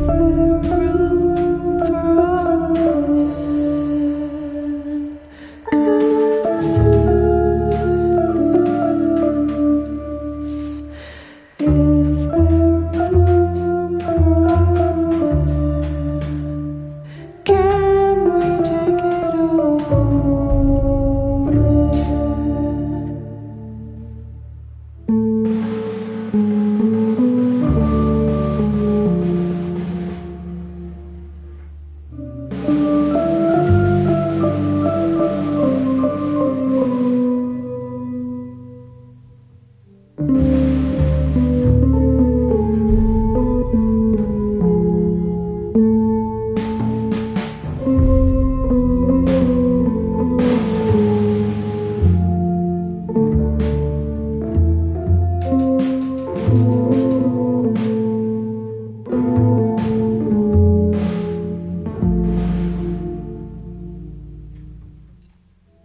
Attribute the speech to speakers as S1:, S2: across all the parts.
S1: is there?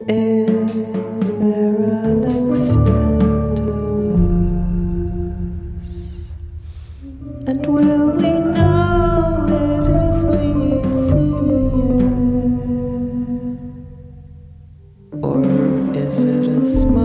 S1: Is there an extent of us? And will we know it if we see it? Or is it a smile?